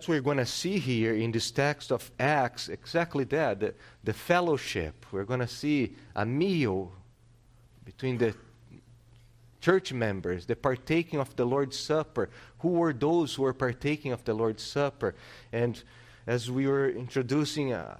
that's what we're going to see here in this text of Acts, exactly that the, the fellowship. We're going to see a meal between the church members, the partaking of the Lord's Supper. Who were those who were partaking of the Lord's Supper? And as we were introducing uh,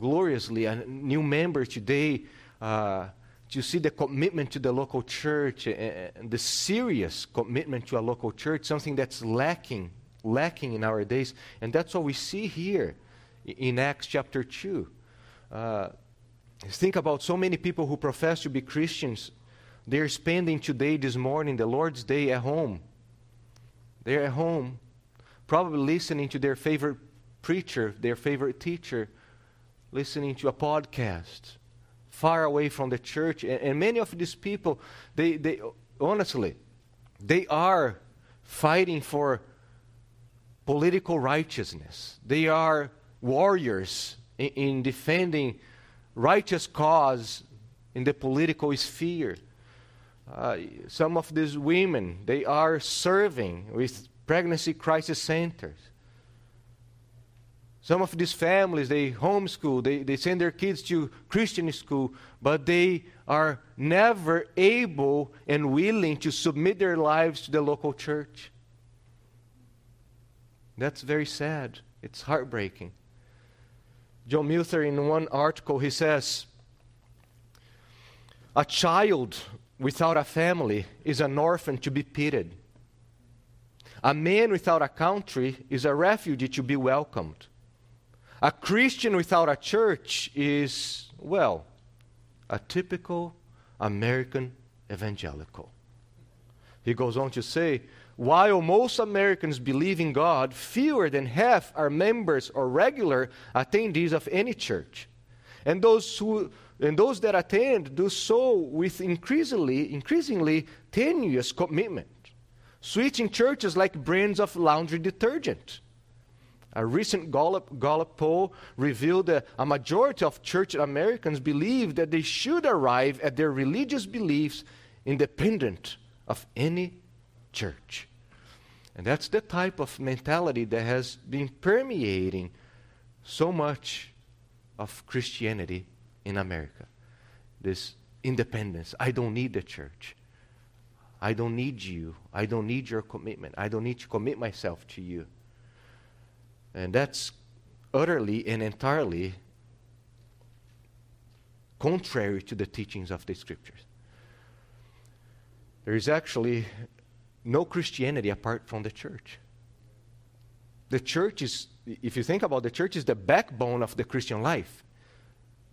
gloriously a new member today, uh, to see the commitment to the local church and the serious commitment to a local church, something that's lacking, lacking in our days. And that's what we see here in Acts chapter 2. Uh, think about so many people who profess to be Christians. They're spending today, this morning, the Lord's Day at home. They're at home, probably listening to their favorite preacher, their favorite teacher, listening to a podcast far away from the church. And, and many of these people, they, they honestly, they are fighting for political righteousness. They are warriors in, in defending righteous cause in the political sphere. Uh, some of these women, they are serving with pregnancy crisis centers. Some of these families, they homeschool, they, they send their kids to Christian school, but they are never able and willing to submit their lives to the local church. That's very sad. It's heartbreaking. John Muther, in one article, he says, A child without a family is an orphan to be pitied. A man without a country is a refugee to be welcomed. A Christian without a church is, well, a typical American evangelical. He goes on to say, while most Americans believe in God, fewer than half are members or regular attendees of any church. And those, who, and those that attend do so with increasingly, increasingly tenuous commitment, switching churches like brands of laundry detergent. A recent Gallup, Gallup poll revealed that a majority of church Americans believe that they should arrive at their religious beliefs independent of any church. And that's the type of mentality that has been permeating so much of Christianity in America. This independence. I don't need the church. I don't need you. I don't need your commitment. I don't need to commit myself to you. And that's utterly and entirely contrary to the teachings of the scriptures. There is actually no Christianity apart from the church. The church is, if you think about the church is the backbone of the Christian life,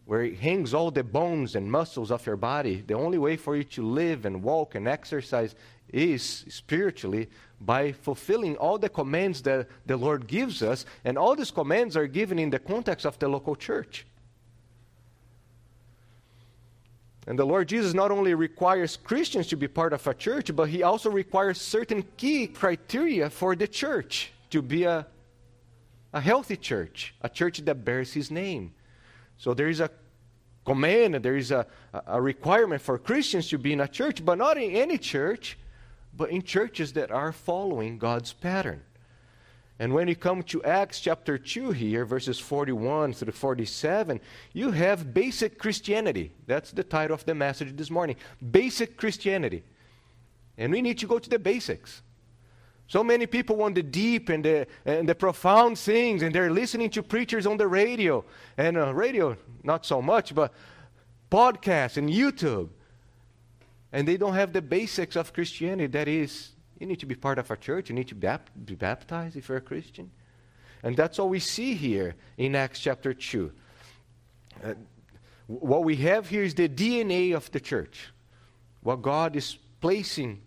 where it hangs all the bones and muscles of your body. The only way for you to live and walk and exercise is spiritually by fulfilling all the commands that the Lord gives us, and all these commands are given in the context of the local church. And the Lord Jesus not only requires Christians to be part of a church, but He also requires certain key criteria for the church to be a, a healthy church, a church that bears His name. So there is a command, there is a, a requirement for Christians to be in a church, but not in any church but in churches that are following God's pattern. And when you come to Acts chapter 2 here, verses 41 through 47, you have basic Christianity. That's the title of the message this morning. Basic Christianity. And we need to go to the basics. So many people want the deep and the, and the profound things, and they're listening to preachers on the radio. And uh, radio, not so much, but podcasts and YouTube and they don't have the basics of Christianity. That is, you need to be part of a church, you need to bap- be baptized if you're a Christian. And that's all we see here in Acts chapter 2. Uh, what we have here is the DNA of the church, what God is placing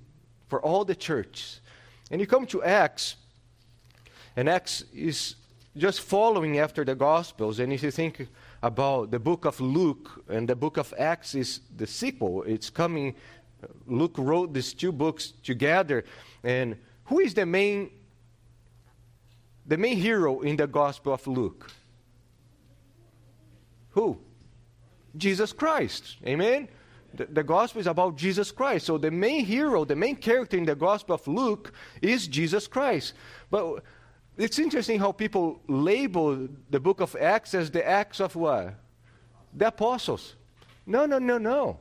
for all the churches. And you come to Acts, and Acts is just following after the Gospels. And if you think about the book of Luke and the book of Acts is the sequel. It's coming. Luke wrote these two books together. And who is the main the main hero in the Gospel of Luke? Who? Jesus Christ. Amen? The, the, gospel is about Jesus Christ. So the main hero, the main character in the Gospel of Luke is Jesus Christ. But It's interesting how people label the book of Acts as the Acts of what? The apostles. No, no, no, no.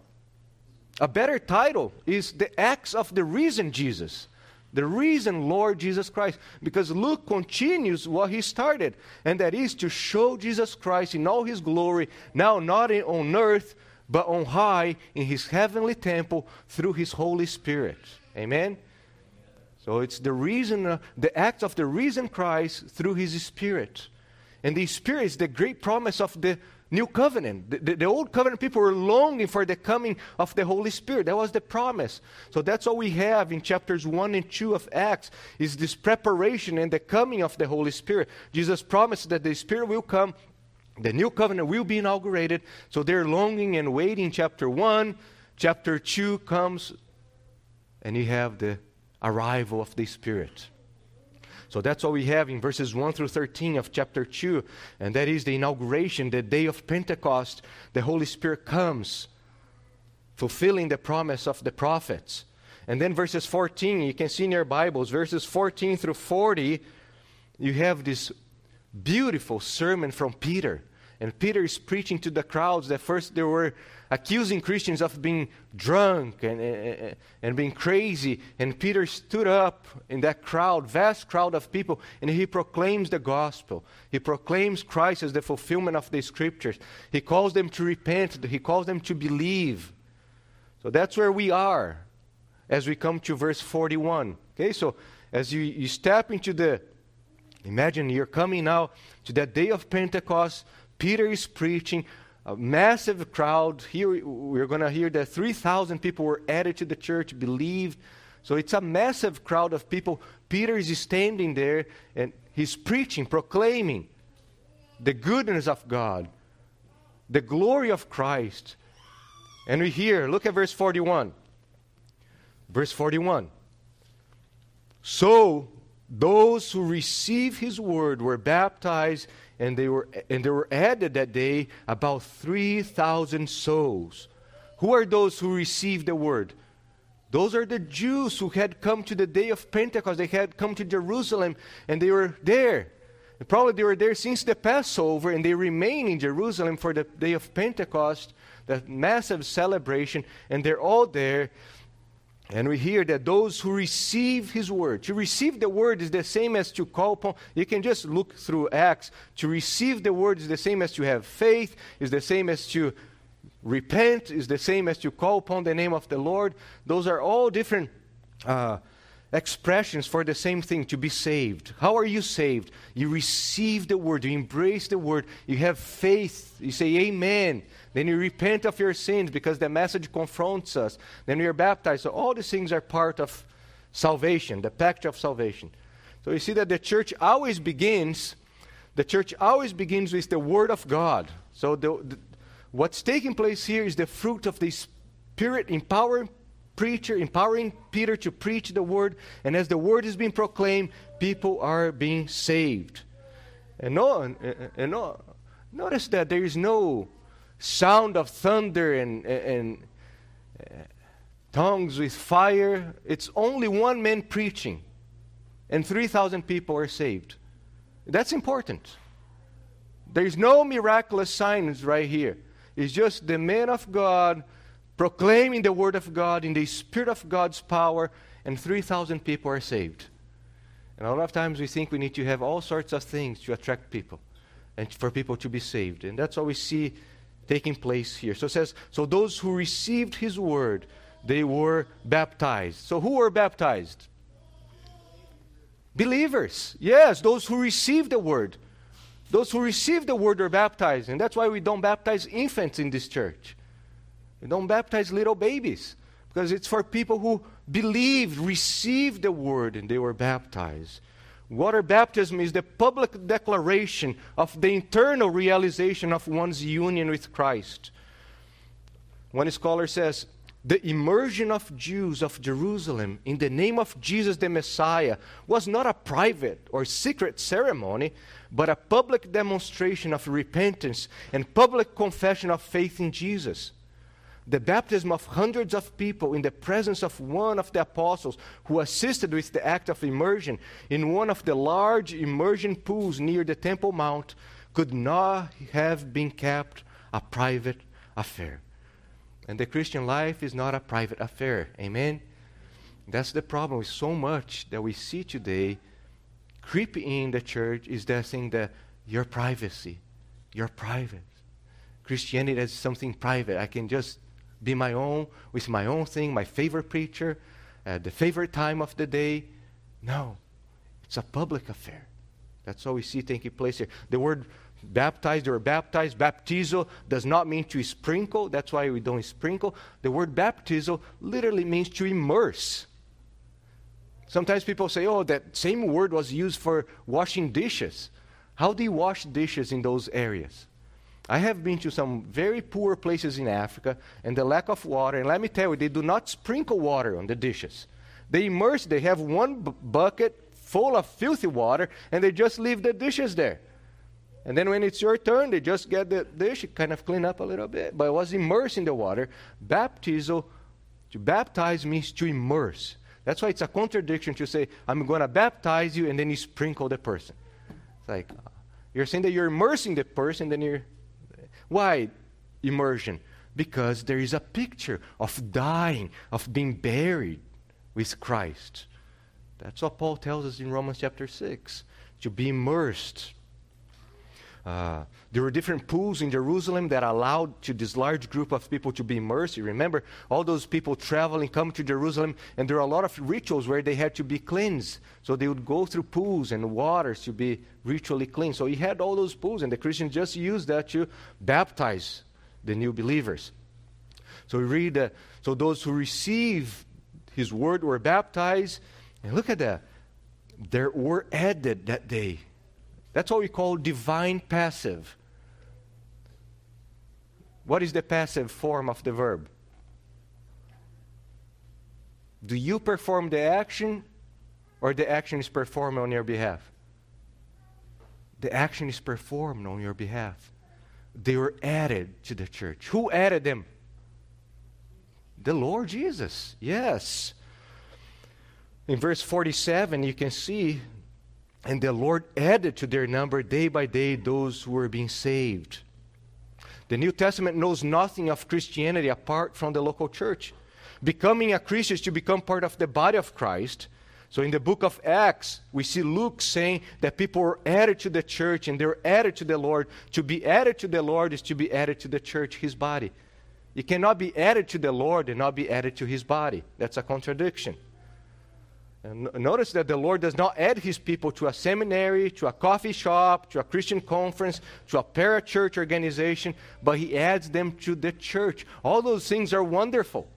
A better title is the Acts of the risen Jesus. The reason Lord Jesus Christ. Because Luke continues what he started, and that is to show Jesus Christ in all his glory, now not on earth, but on high in his heavenly temple through his Holy Spirit. Amen? So it's the reason, uh, the act of the risen Christ through his Spirit. And the Spirit is the great promise of the new covenant. The, the, the, old covenant people were longing for the coming of the Holy Spirit. That was the promise. So that's all we have in chapters 1 and 2 of Acts is this preparation and the coming of the Holy Spirit. Jesus promised that the Spirit will come. The new covenant will be inaugurated. So they're longing and waiting. Chapter 1, chapter 2 comes, and you have the arrival of the Spirit. So that's what we have in verses 1 through 13 of chapter 2, and that is the inauguration, the day of Pentecost. The Holy Spirit comes, fulfilling the promise of the prophets. And then verses 14, you can see in your Bibles, verses 14 through 40, you have this beautiful sermon from Peter. And Peter is preaching to the crowds that first they were accusing Christians of being drunk and, and, and, being crazy. And Peter stood up in that crowd, vast crowd of people, and he proclaims the gospel. He proclaims Christ as the fulfillment of the scriptures. He calls them to repent, he calls them to believe. So that's where we are as we come to verse 41. Okay, so as you, you step into the, imagine you're coming now to that day of Pentecost Peter is preaching, a massive crowd. Here we're going to hear that 3,000 people were added to the church, believed. So it's a massive crowd of people. Peter is standing there and he's preaching, proclaiming the goodness of God, the glory of Christ. And we hear, look at verse 41. Verse 41. So those who received his word were baptized and they were and there were added that day about 3000 souls. Who are those who received the word? Those are the jews who had come to the day of pentecost. They had come to jerusalem and they were there. And probably they were there since the passover and they remain in jerusalem for the day of pentecost that massive celebration and they're all there and we hear that those who receive his word, to receive the word is the same as to call upon. You can just look through Acts. To receive the word is the same as to have faith, is the same as to repent, is the same as to call upon the name of the Lord. Those are all different uh, expressions for the same thing to be saved. How are you saved? You receive the word, you embrace the word, you have faith, you say amen. Then you repent of your sins because the message confronts us. Then we are baptized. So all these things are part of salvation, the pact of salvation. So you see that the church always begins, the church always begins with the word of God. So the, the, what's taking place here is the fruit of the Spirit empowering preacher, empowering Peter to preach the word. And as the word is being proclaimed, people are being saved. And, no, and no, notice that there is no sound of thunder and, and uh, tongues with fire. It's only one man preaching, and 3,000 people are saved. That's important. There's no miraculous signs right here. It's just the man of God proclaiming the word of God in the spirit of God's power, and 3,000 people are saved. And a lot of times we think we need to have all sorts of things to attract people and for people to be saved. And that's what we see taking place here. So it says, So those who received his word, they were baptized. So who were baptized? Believers. Yes, those who received the word. Those who received the word are baptized. And that's why we don't baptize infants in this church. We don't baptize little babies. Because it's for people who believed, received the word, and they were baptized. Water baptism is the public declaration of the internal realization of one's union with Christ. One scholar says, the immersion of Jews of Jerusalem in the name of Jesus the Messiah was not a private or secret ceremony, but a public demonstration of repentance and public confession of faith in Jesus. The baptism of hundreds of people in the presence of one of the apostles who assisted with the act of immersion in one of the large immersion pools near the Temple Mount could not have been kept a private affair. And the Christian life is not a private affair. Amen? That's the problem with so much that we see today creep in the church is that thing that your privacy, your private. Christianity is something private. I can just be my own with my own thing, my favorite preacher, at the favorite time of the day. No, it's a public affair. That's all we see taking place here. The word baptized or baptized, baptizo, does not mean to sprinkle. That's why we don't sprinkle. The word baptizo literally means to immerse. Sometimes people say, oh, that same word was used for washing dishes. How do you wash dishes in those areas? I have been to some very poor places in Africa and the lack of water, and let me tell you, they do not sprinkle water on the dishes. They immerse, they have one b- bucket full of filthy water, and they just leave the dishes there. And then when it's your turn, they just get the dish, kind of clean up a little bit. But it was immersed in the water. Baptizo, to baptize means to immerse. That's why it's a contradiction to say, I'm going to baptize you, and then you sprinkle the person. It's like, uh, you're saying that you're immersing the person, then you're. Why immersion? Because there is a picture of dying, of being buried with Christ. That's what Paul tells us in Romans chapter 6 to be immersed. Uh, there were different pools in Jerusalem that allowed to this large group of people to be immersed. You remember all those people traveling, come to Jerusalem, and there are a lot of rituals where they had to be cleansed. So they would go through pools and waters to be ritually cleansed. So he had all those pools, and the Christians just used that to baptize the new believers. So we read, uh, so those who receive his word were baptized. And look at that. There were added that day that's what we call divine passive. What is the passive form of the verb? Do you perform the action or the action is performed on your behalf? The action is performed on your behalf. They were added to the church. Who added them? The Lord Jesus. Yes. In verse 47, you can see and the Lord added to their number day by day those who were being saved. The New Testament knows nothing of Christianity apart from the local church. Becoming a Christian is to become part of the body of Christ. So in the book of Acts, we see Luke saying that people were added to the church and they were added to the Lord. To be added to the Lord is to be added to the church, his body. You cannot be added to the Lord and not be added to his body. That's a contradiction. And notice that the Lord does not add his people to a seminary, to a coffee shop, to a Christian conference, to a parachurch organization, but he adds them to the church. All those things are wonderful.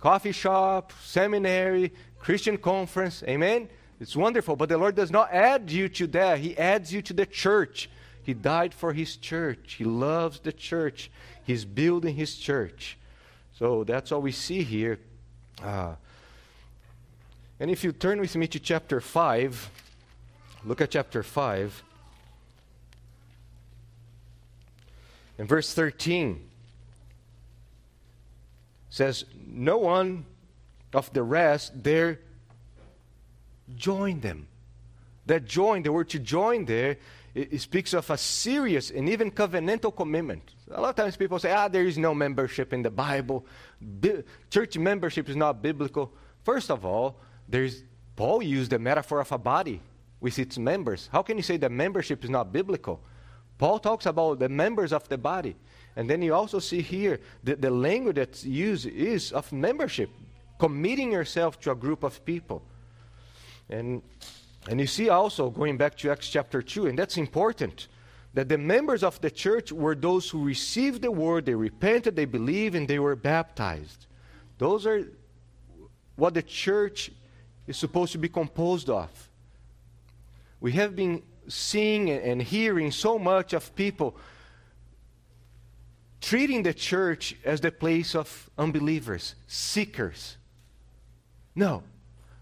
Coffee shop, seminary, Christian conference, amen? It's wonderful, but the Lord does not add you to that. He adds you to the church. He died for his church. He loves the church. He's building his church. So that's what we see here. Uh, and if you turn with me to chapter 5, look at chapter 5. In verse 13 says, No one of the rest there joined them. That join, the word to join there, it, it, speaks of a serious and even covenantal commitment. A lot of times people say, ah, there is no membership in the Bible. Bi- church membership is not biblical. First of all, there's, Paul used the metaphor of a body with its members. How can you say that membership is not biblical? Paul talks about the members of the body. And then you also see here that the language that's used is of membership, committing yourself to a group of people. And, and you see also, going back to Acts chapter 2, and that's important, that the members of the church were those who received the word, they repented, they believed, and they were baptized. Those are what the church is supposed to be composed of. We have been seeing and hearing so much of people treating the church as the place of unbelievers, seekers. No,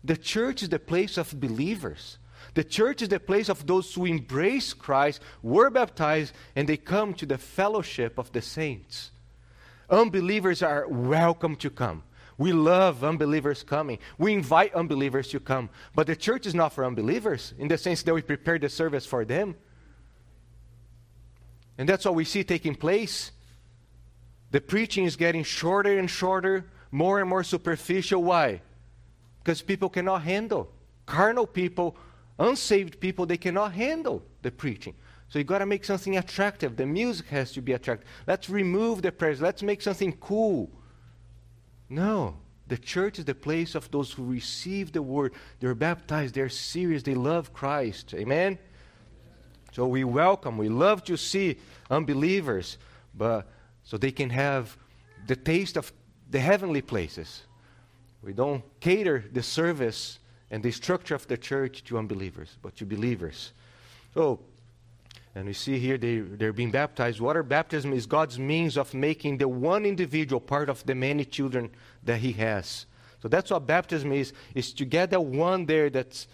the church is the place of believers. The church is the place of those who embrace Christ, were baptized, and they come to the fellowship of the saints. Unbelievers are welcome to come. We love unbelievers coming. We invite unbelievers to come. But the church is not for unbelievers in the sense that we prepare the service for them. And that's what we see taking place. The preaching is getting shorter and shorter, more and more superficial. Why? Because people cannot handle. Carnal people, unsaved people, they cannot handle the preaching. So you got to make something attractive. The music has to be attractive. Let's remove the prayers. Let's make something cool. No. The church is the place of those who receive the word. They're baptized. They're serious. They love Christ. Amen? So we welcome, we love to see unbelievers, but so they can have the taste of the heavenly places. We don't cater the service and the structure of the church to unbelievers, but to believers. So, and we see here they, they're being baptized. Water baptism is God's means of making the one individual part of the many children that He has. So that's what baptism is, is to get that one there that's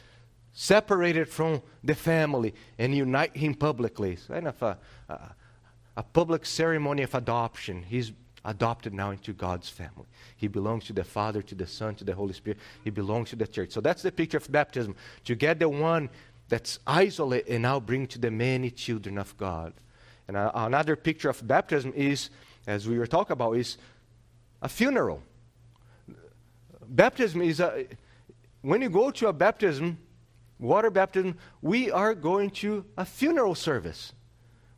separated from the family and unite him publicly. It's kind of a, a, a public ceremony of adoption. He's adopted now into God's family. He belongs to the Father, to the Son, to the Holy Spirit. He belongs to the church. So that's the picture of baptism. To get the one that's isolated and now bring to the many children of God. And uh, another picture of baptism is, as we were talking about, is a funeral. Baptism is a, when you go to a baptism, water baptism, we are going to a funeral service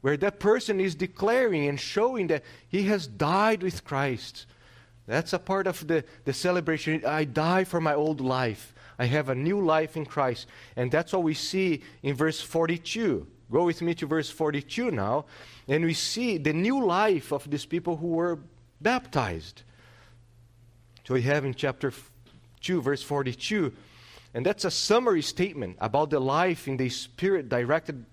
where that person is declaring and showing that he has died with Christ. That's a part of the, the celebration. I die for my old life. I have a new life in Christ. And that's what we see in verse 42. Go with me to verse 42 now. And we see the new life of these people who were baptized. So we have in chapter 2, verse 42, and that's a summary statement about the life in the Spirit directed,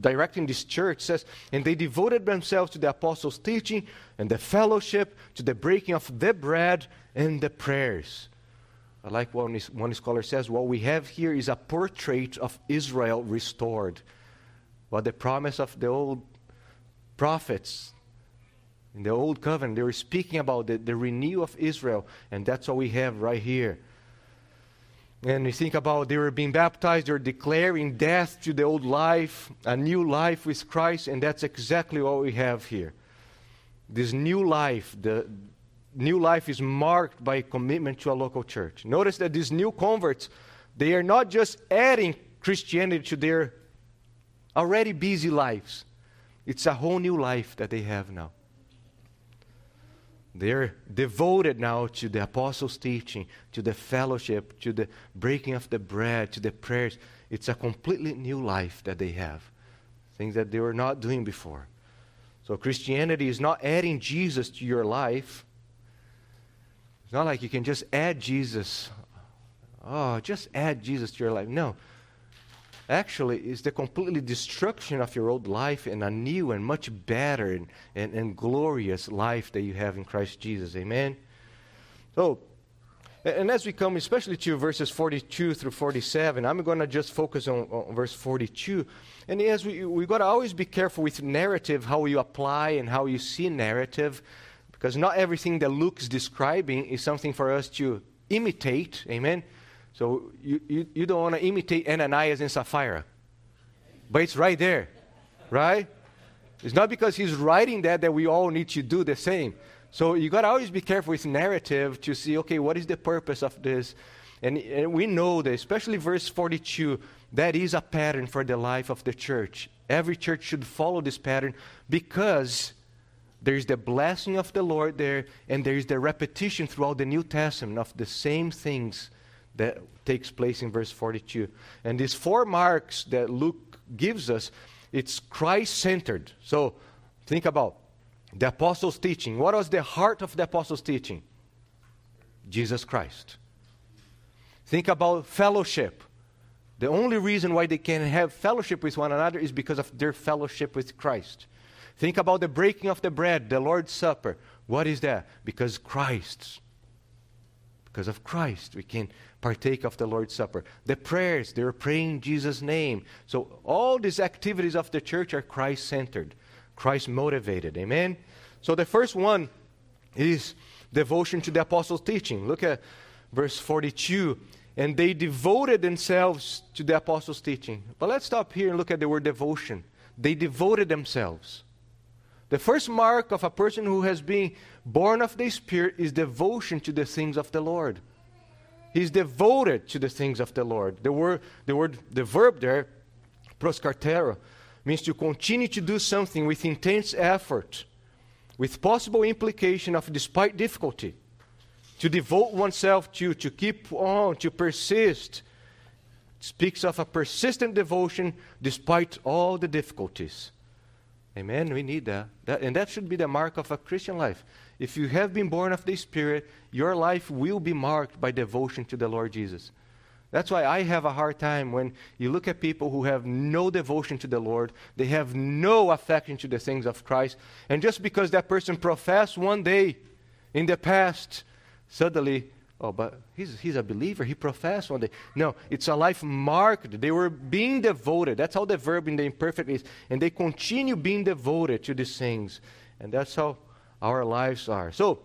directing this church. Says, And they devoted themselves to the apostles' teaching and the fellowship, to the breaking of the bread and the prayers. I like one, one scholar says, what we have here is a portrait of Israel restored. What the promise of the old prophets in the old covenant, they were speaking about the, the renewal of Israel, and that's what we have right here. And you think about they were being baptized, they're declaring death to the old life, a new life with Christ, and that's exactly what we have here. This new life, the new life is marked by a commitment to a local church. Notice that these new converts, they are not just adding Christianity to their already busy lives. It's a whole new life that they have now. They're devoted now to the apostles' teaching, to the fellowship, to the breaking of the bread, to the prayers. It's a completely new life that they have, things that they were not doing before. So, Christianity is not adding Jesus to your life. It's not like you can just add Jesus. Oh, just add Jesus to your life. No actually it's the completely destruction of your old life and a new and much better and, and, and glorious life that you have in Christ Jesus. Amen? So, and as we come, especially to verses 42 through 47, I'm going to just focus on, on verse 42. And as we we've got to always be careful with narrative, how you apply and how you see narrative, because not everything that Luke's describing is something for us to imitate. Amen. So you, you, you don't want to imitate Ananias and Sapphira. But it's right there, right? It's not because he's writing that that we all need to do the same. So you got to always be careful with narrative to see, okay, what is the purpose of this? And, and we know that, especially verse 42, that is a pattern for the life of the church. Every church should follow this pattern because there's the blessing of the Lord there, and there's the repetition throughout the New Testament of the same things that takes place in verse 42. And these four marks that Luke gives us, it's Christ centered. So think about the apostles' teaching. What was the heart of the apostles' teaching? Jesus Christ. Think about fellowship. The only reason why they can have fellowship with one another is because of their fellowship with Christ. Think about the breaking of the bread, the Lord's Supper. What is that? Because Christ's. Because of Christ, we can partake of the Lord's Supper. The prayers, they're praying Jesus' name. So all these activities of the church are Christ centered, Christ motivated. Amen? So the first one is devotion to the apostles' teaching. Look at verse 42. And they devoted themselves to the apostles' teaching. But let's stop here and look at the word devotion. They devoted themselves. The first mark of a person who has been born of the Spirit is devotion to the things of the Lord. He's devoted to the things of the Lord. The word, the word, the verb there, proskartero, means to continue to do something with intense effort, with possible implication of despite difficulty, to devote oneself to, to keep on, to persist. It speaks of a persistent devotion despite all the difficulties. Amen. We need that. that. And that should be the mark of a Christian life. If you have been born of the Spirit, your life will be marked by devotion to the Lord Jesus. That's why I have a hard time when you look at people who have no devotion to the Lord, they have no affection to the things of Christ, and just because that person professed one day in the past, suddenly Oh, but he's, he's a believer. He professed one day. No, it's a life marked. They were being devoted. That's how the verb in the imperfect is. And they continue being devoted to these things. And that's how our lives are. So,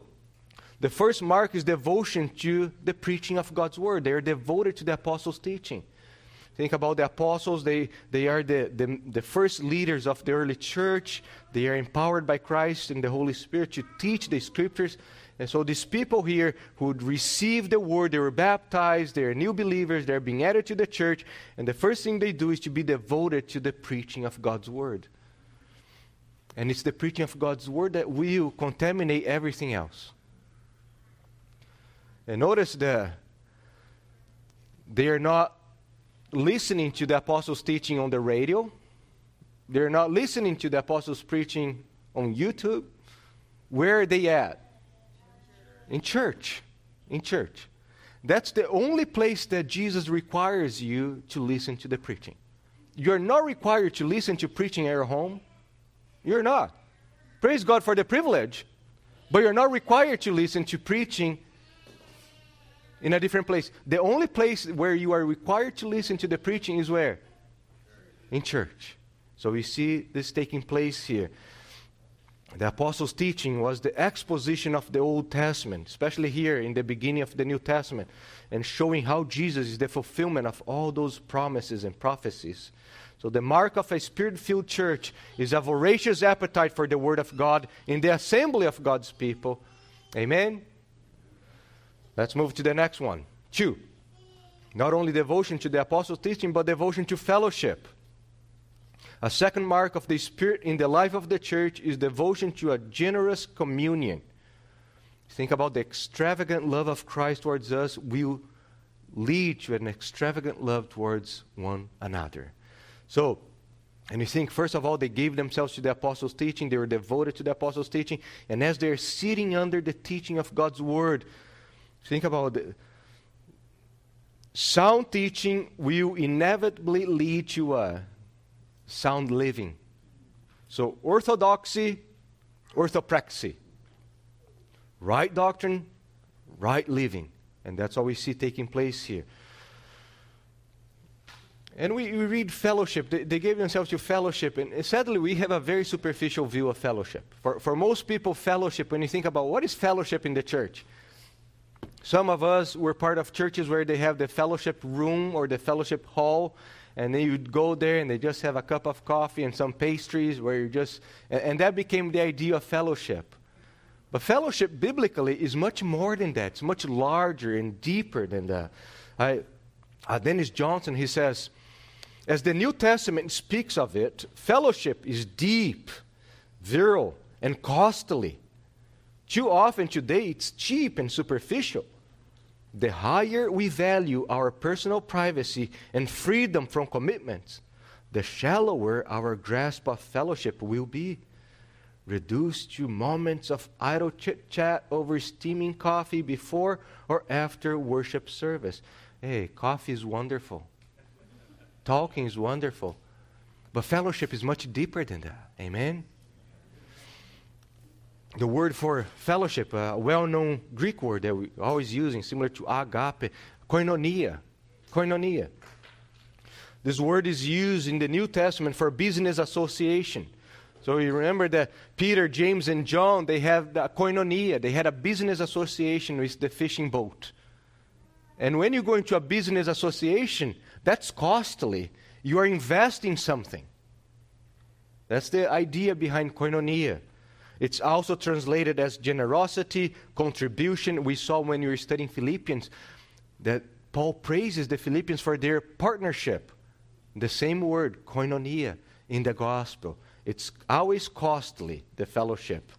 the first mark is devotion to the preaching of God's word. They are devoted to the apostles' teaching. Think about the apostles. They, they are the, the, the first leaders of the early church. They are empowered by Christ and the Holy Spirit to teach the scriptures and so these people here who received the word, they were baptized, they're new believers, they're being added to the church, and the first thing they do is to be devoted to the preaching of God's word. And it's the preaching of God's word that will contaminate everything else. And notice that they are not listening to the apostles' teaching on the radio. They're not listening to the apostles' preaching on YouTube. Where are they at? In church. In church. That's the only place that Jesus requires you to listen to the preaching. You're not required to listen to preaching at your home. You're not. Praise God for the privilege. But you're not required to listen to preaching in a different place. The only place where you are required to listen to the preaching is where? In church. So we see this taking place here. The apostles' teaching was the exposition of the Old Testament, especially here in the beginning of the New Testament, and showing how Jesus is the fulfillment of all those promises and prophecies. So, the mark of a spirit filled church is a voracious appetite for the Word of God in the assembly of God's people. Amen? Let's move to the next one. Two. Not only devotion to the apostles' teaching, but devotion to fellowship. A second mark of the Spirit in the life of the church is devotion to a generous communion. Think about the extravagant love of Christ towards us will lead to an extravagant love towards one another. So, and you think, first of all, they gave themselves to the apostles' teaching, they were devoted to the apostles' teaching, and as they're sitting under the teaching of God's word, think about it. Sound teaching will inevitably lead to a sound living. So, orthodoxy, orthopraxy. Right doctrine, right living. And that's what we see taking place here. And we, we read fellowship. They, they, gave themselves to fellowship. And sadly, we have a very superficial view of fellowship. For, for most people, fellowship, when you think about what is fellowship in the church, some of us were part of churches where they have the fellowship room or the fellowship hall, and then you'd go there and they just have a cup of coffee and some pastries where you just and, and, that became the idea of fellowship. But fellowship biblically is much more than that. It's much larger and deeper than that. I, uh, dennis johnson he says as the new testament speaks of it fellowship is deep virile and costly. Too often today it's cheap and superficial the higher we value our personal privacy and freedom from commitments, the shallower our grasp of fellowship will be. Reduced to moments of idle chit chat over steaming coffee before or after worship service. Hey, coffee is wonderful. Talking is wonderful. But fellowship is much deeper than that. Amen? The word for fellowship, a well known Greek word that we're always using, similar to agape, koinonia. Koinonia. This word is used in the New Testament for business association. So you remember that Peter, James, and John, they have the koinonia. They had a business association with the fishing boat. And when you go into a business association, that's costly. You are investing something. That's the idea behind koinonia. It's also translated as generosity, contribution. We saw when we were studying Philippians that Paul praises the Philippians for their partnership. The same word, koinonia, in the gospel. It's always costly, the fellowship,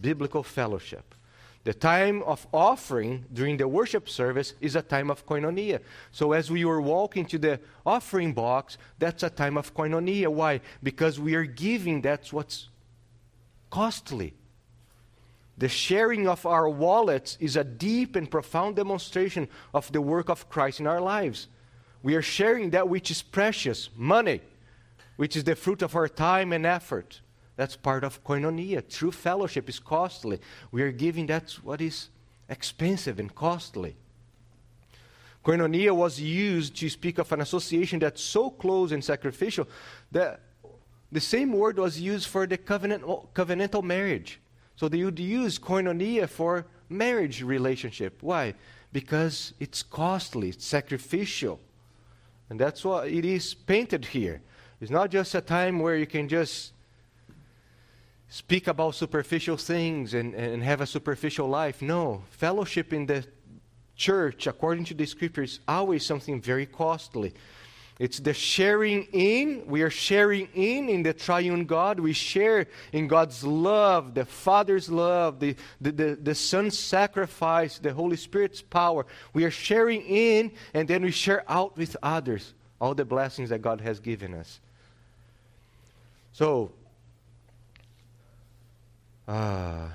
biblical fellowship. The time of offering during the worship service is a time of koinonia. So as we were walking to the offering box, that's a time of koinonia. Why? Because we are giving, that's what's costly. The sharing of our wallets is a deep and profound demonstration of the work of Christ in our lives. We are sharing that which is precious, money, which is the fruit of our time and effort. That's part of koinonia. True fellowship is costly. We are giving that's what is expensive and costly. Koinonia was used to speak of an association that's so close and sacrificial that the same word was used for the covenant, covenantal marriage. So they would use koinonia for marriage relationship. Why? Because it's costly, it's sacrificial. And that's what it is painted here. It's not just a time where you can just speak about superficial things and, and have a superficial life. No, fellowship in the church, according to the scriptures, is always something very costly. It's the sharing in. We are sharing in in the triune God. We share in God's love, the Father's love, the, the, the, the, Son's sacrifice, the Holy Spirit's power. We are sharing in, and then we share out with others all the blessings that God has given us. So, uh,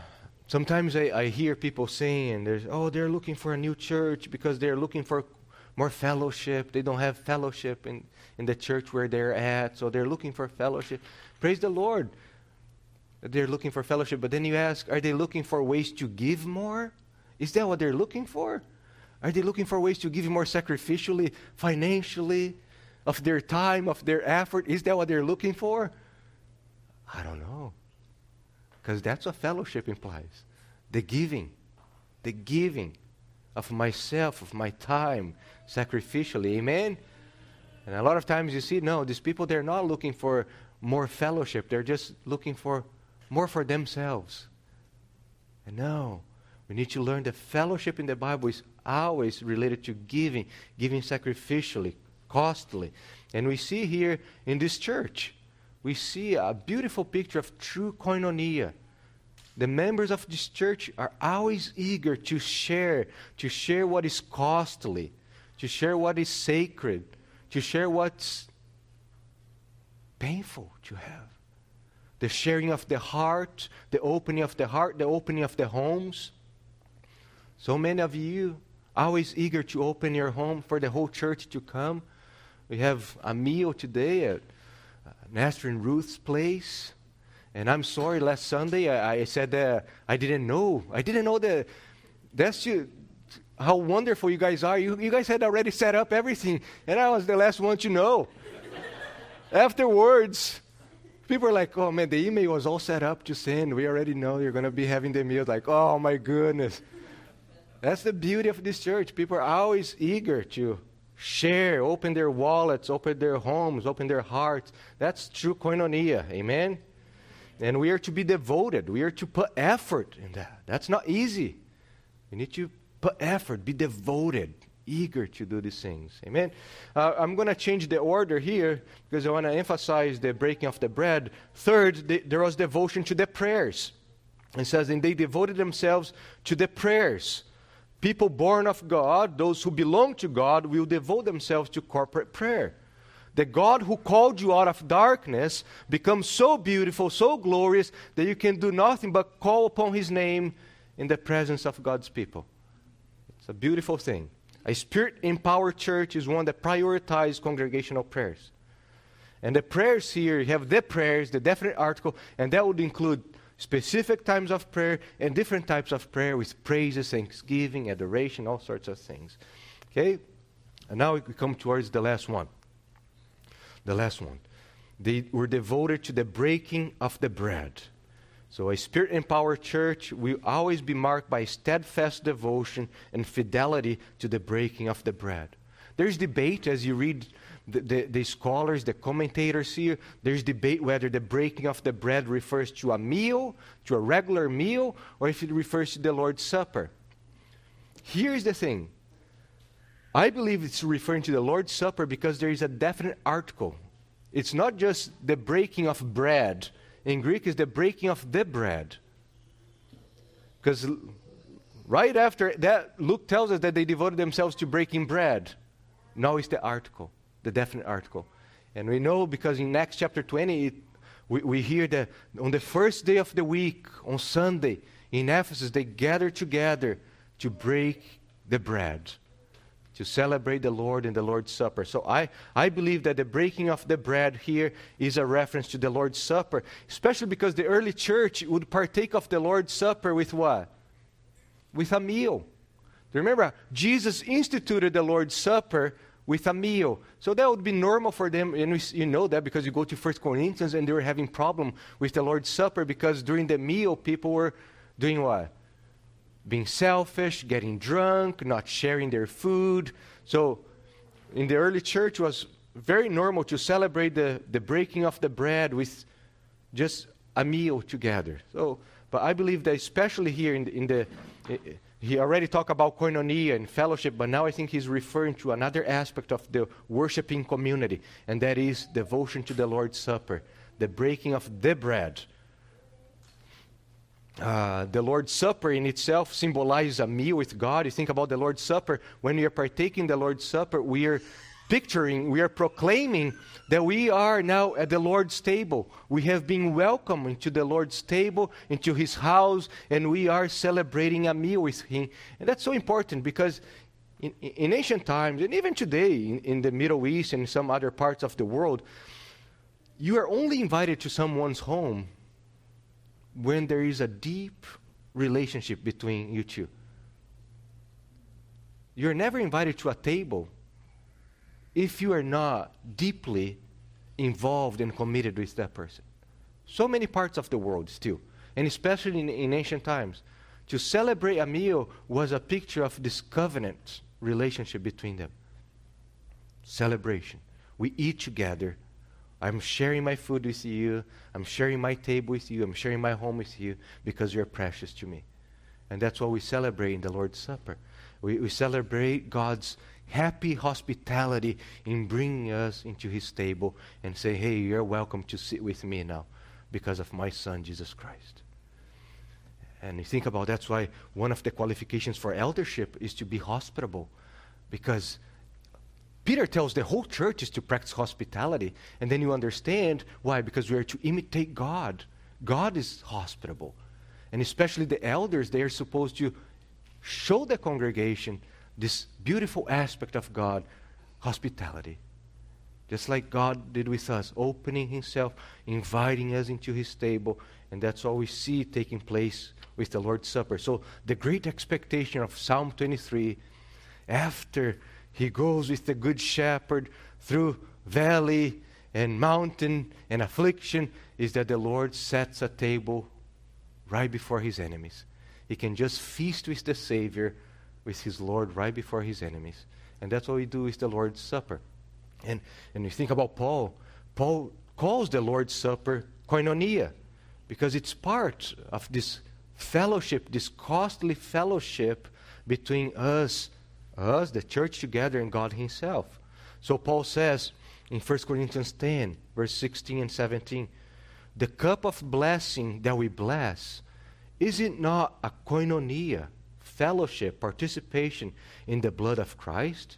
sometimes I, I hear people saying, there's, oh, they're looking for a new church because they're looking for more fellowship. They don't have fellowship in, in the church where they're at, so they're looking for fellowship. Praise the Lord. They're looking for fellowship, but then you ask, are they looking for ways to give more? Is that what they're looking for? Are they looking for ways to give more sacrificially, financially, of their time, of their effort? Is that what they're looking for? I don't know. Because that's what fellowship implies the giving, the giving of myself, of my time, sacrificially. Amen? And a lot of times you see, no, these people, they're not looking for more fellowship. They're just looking for more for themselves. And no, we need to learn that fellowship in the Bible is always related to giving, giving sacrificially, costly. And we see here in this church, we see a beautiful picture of true koinonia the members of this church are always eager to share, to share what is costly, to share what is sacred, to share what's painful to have. The sharing of the heart, the opening of the heart, the opening of the homes. So many of you always eager to open your home for the whole church to come. We have a meal today at uh, Nestor and Ruth's place. And I'm sorry, last Sunday I, I said that I didn't know. I didn't know that that's you, how wonderful you guys are. You, you guys had already set up everything, and I was the last one to know. Afterwards, people were like, oh man, the email was all set up to send. We already know you're going to be having the meal. Like, oh my goodness. That's the beauty of this church. People are always eager to share, open their wallets, open their homes, open their hearts. That's true koinonia. Amen? And we are to be devoted. We are to put effort in that. That's not easy. We need to put effort, be devoted, eager to do these things. Amen. Uh, I'm going to change the order here because I want to emphasize the breaking of the bread. Third, the, there was devotion to the prayers. It says, and they devoted themselves to the prayers. People born of God, those who belong to God, will devote themselves to corporate prayer. The God who called you out of darkness becomes so beautiful, so glorious, that you can do nothing but call upon His name in the presence of God's people. It's a beautiful thing. A spirit empowered church is one that prioritizes congregational prayers. And the prayers here, you have the prayers, the definite article, and that would include specific times of prayer and different types of prayer with praises, thanksgiving, adoration, all sorts of things. Okay? And now we come towards the last one the last one. they were devoted to the breaking of the bread. So, a spirit empowered church will always be marked by steadfast devotion and fidelity to the breaking of the bread. There's debate as you read the, the, the, scholars, the commentators here. There's debate whether the breaking of the bread refers to a meal, to a regular meal, or if it refers to the Lord's Supper. Here's the thing I believe it's referring to the Lord's Supper because there is a definite article. It's not just the breaking of bread. In Greek, is the breaking of the bread. Because right after that, Luke tells us that they devoted themselves to breaking bread. Now it's the article, the definite article. And we know because in Acts chapter 20, it, we, we hear that on the first day of the week, on Sunday, in Ephesus, they gathered together to break the bread to celebrate the Lord in the Lord's Supper. So I, I believe that the breaking of the bread here is a reference to the Lord's Supper, especially because the early church would partake of the Lord's Supper with what? With a meal. Remember, Jesus instituted the Lord's Supper with a meal. So that would be normal for them. And you know that because you go to 1 Corinthians and they were having problem with the Lord's Supper because during the meal people were doing what? Being selfish, getting drunk, not sharing their food. So, in the early church, was very normal to celebrate the, the breaking of the bread with just a meal together. So, but I believe that especially here in the, in the he already talked about koinonia and fellowship, but now I think he's referring to another aspect of the worshiping community, and that is devotion to the Lord's Supper, the breaking of the bread uh, the Lord's Supper in itself symbolizes a meal with God. You think about the Lord's Supper, when we are partaking the Lord's Supper, we are picturing, we are proclaiming that we are now at the Lord's table. We have been welcomed into the Lord's table, into His house, and we are celebrating a meal with Him. And that's so important because in, in ancient times, and even today in, in the Middle East and some other parts of the world, you are only invited to someone's home when there is a deep relationship between you two. You're never invited to a table if you are not deeply involved and committed with that person. So many parts of the world still, and especially in, in ancient times, to celebrate a meal was a picture of this covenant relationship between them. Celebration. We eat together I'm sharing my food with you. I'm sharing my table with you. I'm sharing my home with you because you're precious to me. And that's what we celebrate in the Lord's Supper. We, we celebrate God's happy hospitality in bringing us into his table and say, hey, you're welcome to sit with me now because of my son, Jesus Christ. And you think about that's why one of the qualifications for eldership is to be hospitable because Peter tells the whole church is to practice hospitality. And then you understand why. Because we are to imitate God. God is hospitable. And especially the elders, they are supposed to show the congregation this beautiful aspect of God hospitality. Just like God did with us, opening Himself, inviting us into His table. And that's all we see taking place with the Lord's Supper. So, the great expectation of Psalm 23 after he goes with the good shepherd through valley and mountain and affliction is that the Lord sets a table right before his enemies. He can just feast with the Savior, with his Lord right before his enemies. And that's what we do with the Lord's Supper. And, and you think about Paul, Paul calls the Lord's Supper koinonia because it's part of this fellowship, this costly fellowship between us us, the church together, and God Himself. So Paul says in 1 Corinthians 10, verse 16 and 17, the cup of blessing that we bless, is it not a koinonia, fellowship, participation in the blood of Christ?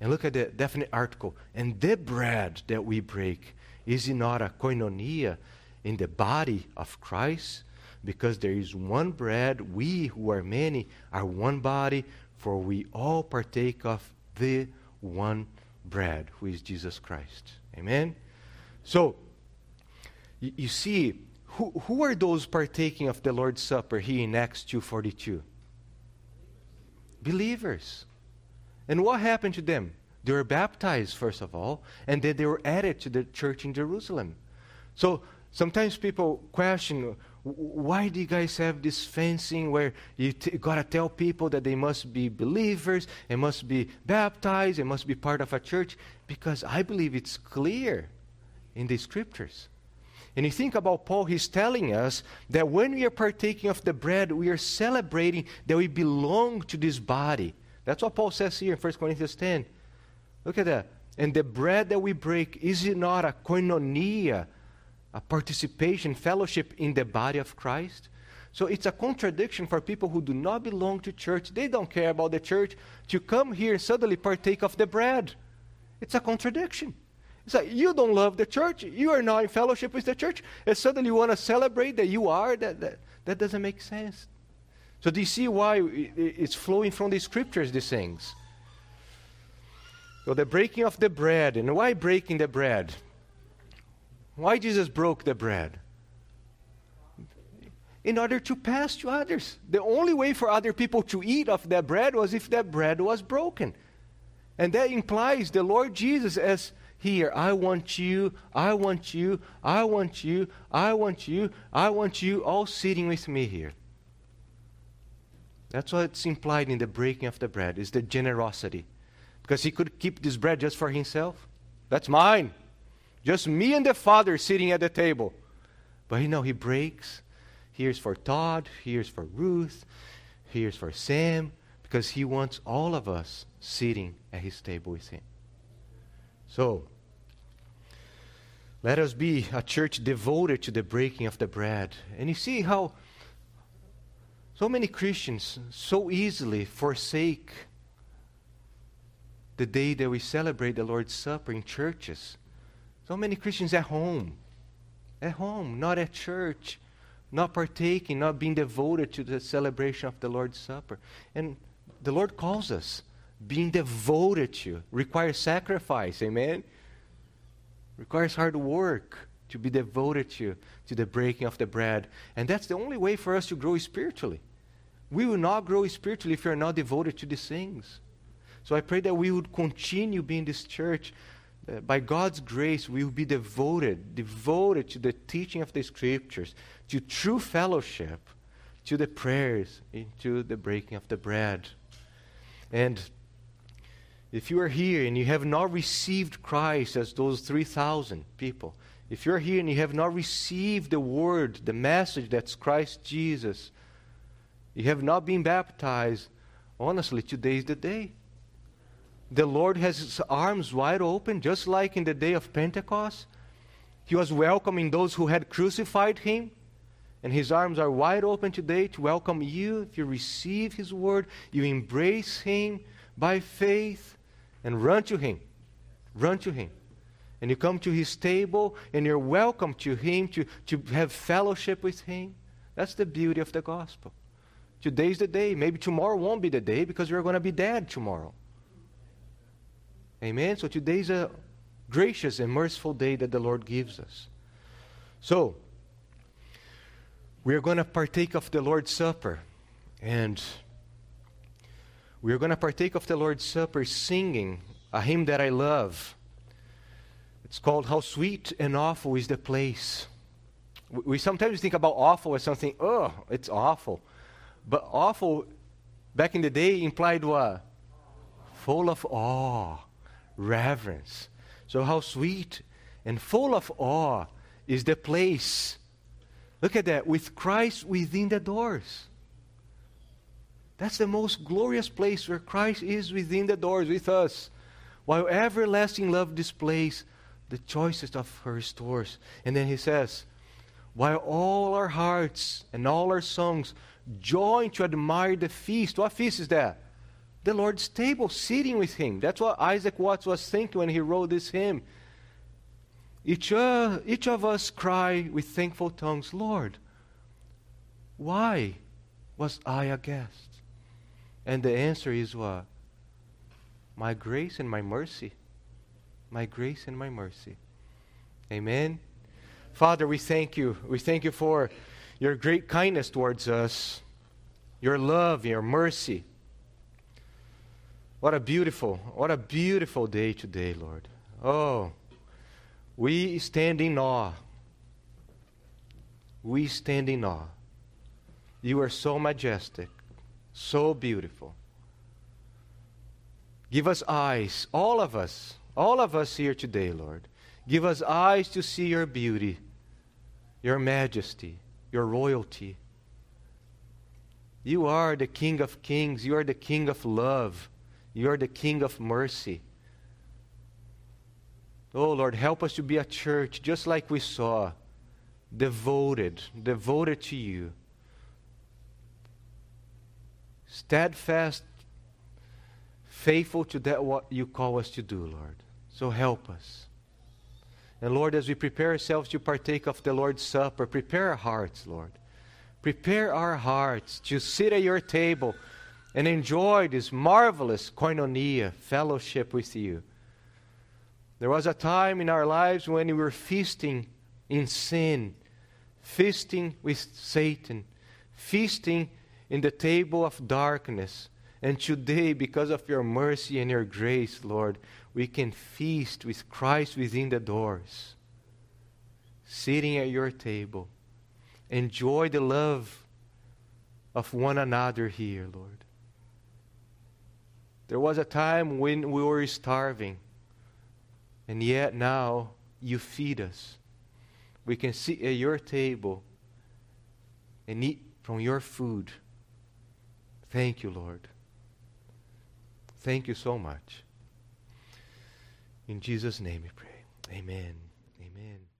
And look at the definite article. And the bread that we break, is it not a koinonia in the body of Christ? Because there is one bread, we who are many are one body, for we all partake of the one bread, who is Jesus Christ. Amen? So, you, you see, who, who are those partaking of the Lord's Supper here in Acts 2.42? Believers. And what happened to them? They were baptized, first of all, and then they were added to the church in Jerusalem. So sometimes people question why do you guys have this fencing where you t- got to tell people that they must be believers they must be baptized they must be part of a church? Because I believe it's clear in the scriptures. And you think about Paul, he's telling us that when we are partaking of the bread, we are celebrating that we belong to this body. That's what Paul says here in 1 Corinthians 10. Look at that. And the bread that we break, is it not a koinonia, a participation, fellowship in the body of Christ? So it's a contradiction for people who do not belong to church. They don't care about the church to come here and suddenly partake of the bread. It's a contradiction. It's like you don't love the church, you are not in fellowship with the church, and suddenly you want to celebrate that you are. That, that, that doesn't make sense. So, do you see why it's flowing from the scriptures, these things? So, the breaking of the bread. And why breaking the bread? Why Jesus broke the bread? In order to pass to others. The only way for other people to eat of that bread was if that bread was broken. And that implies the Lord Jesus as here, I want you, I want you, I want you, I want you, I want you, all sitting with me here. That's what's implied in the breaking of the bread, is the generosity. Because he could keep this bread just for himself. That's mine. Just me and the Father sitting at the table. But you know, he breaks. Here's for Todd, here's for Ruth, here's for Sam, because he wants all of us sitting at his table with him. So, let us be a church devoted to the breaking of the bread. And you see how so many Christians so easily forsake the day that we celebrate the Lord's Supper in churches. So many Christians at home, at home, not at church, not partaking, not being devoted to the celebration of the Lord's Supper. And the Lord calls us being devoted to requires sacrifice. Amen requires hard work to be devoted to, to the breaking of the bread. And that's the only way for us to grow spiritually. We will not grow spiritually if we are not devoted to these things. So I pray that we would continue being this church. Uh, by God's grace, we will be devoted, devoted to the teaching of the scriptures, to true fellowship, to the prayers, to the breaking of the bread. And if you are here and you have not received Christ as those 3,000 people, if you're here and you have not received the word, the message that's Christ Jesus, you have not been baptized, honestly, today is the day. The Lord has his arms wide open, just like in the day of Pentecost. He was welcoming those who had crucified him. And his arms are wide open today to welcome you. If you receive his word, you embrace him by faith and run to Him. Run to Him. And you come to His table and you're welcome to Him, to, to have fellowship with Him. That's the beauty of the gospel. Today's the day. Maybe tomorrow won't be the day because you're going to be dead tomorrow. Amen? So today's a gracious and merciful day that the Lord gives us. So, we are going to partake of the Lord's Supper. And we are going to partake of the Lord's Supper singing a hymn that I love. It's called How Sweet and Awful is the Place. We sometimes think about awful as something, oh, it's awful. But awful, back in the day, implied what? Full of awe, reverence. So, how sweet and full of awe is the place. Look at that, with Christ within the doors. That's the most glorious place where Christ is within the doors with us. While everlasting love displays the choicest of her stores. And then he says, while all our hearts and all our songs join to admire the feast. What feast is that? The Lord's table, sitting with him. That's what Isaac Watts was thinking when he wrote this hymn. Each, uh, each of us cry with thankful tongues, Lord, why was I a guest? And the answer is what? My grace and my mercy. My grace and my mercy. Amen. Father, we thank you. We thank you for your great kindness towards us, your love, your mercy. What a beautiful, what a beautiful day today, Lord. Oh, we stand in awe. We stand in awe. You are so majestic, so beautiful. Give us eyes, all of us, all of us here today, Lord. Give us eyes to see your beauty, your majesty, your royalty. You are the King of kings. You are the King of love. You are the King of mercy. Oh, Lord, help us to be a church just like we saw, devoted, devoted to you. Steadfast, faithful to that what you call us to do, Lord. So help us. And Lord, as we prepare ourselves to partake of the Lord's Supper, prepare our hearts, Lord. Prepare our hearts to sit at your table and enjoy this marvelous koinonia, fellowship with you. There was a time in our lives when we were feasting in sin, feasting with Satan, feasting in the table of darkness. And today, because of your mercy and your grace, Lord, we can feast with Christ within the doors, sitting at your table. Enjoy the love of one another here, Lord. There was a time when we were starving. And yet now you feed us. We can sit at your table and eat from your food. Thank you, Lord. Thank you so much. In Jesus' name we pray. Amen. Amen.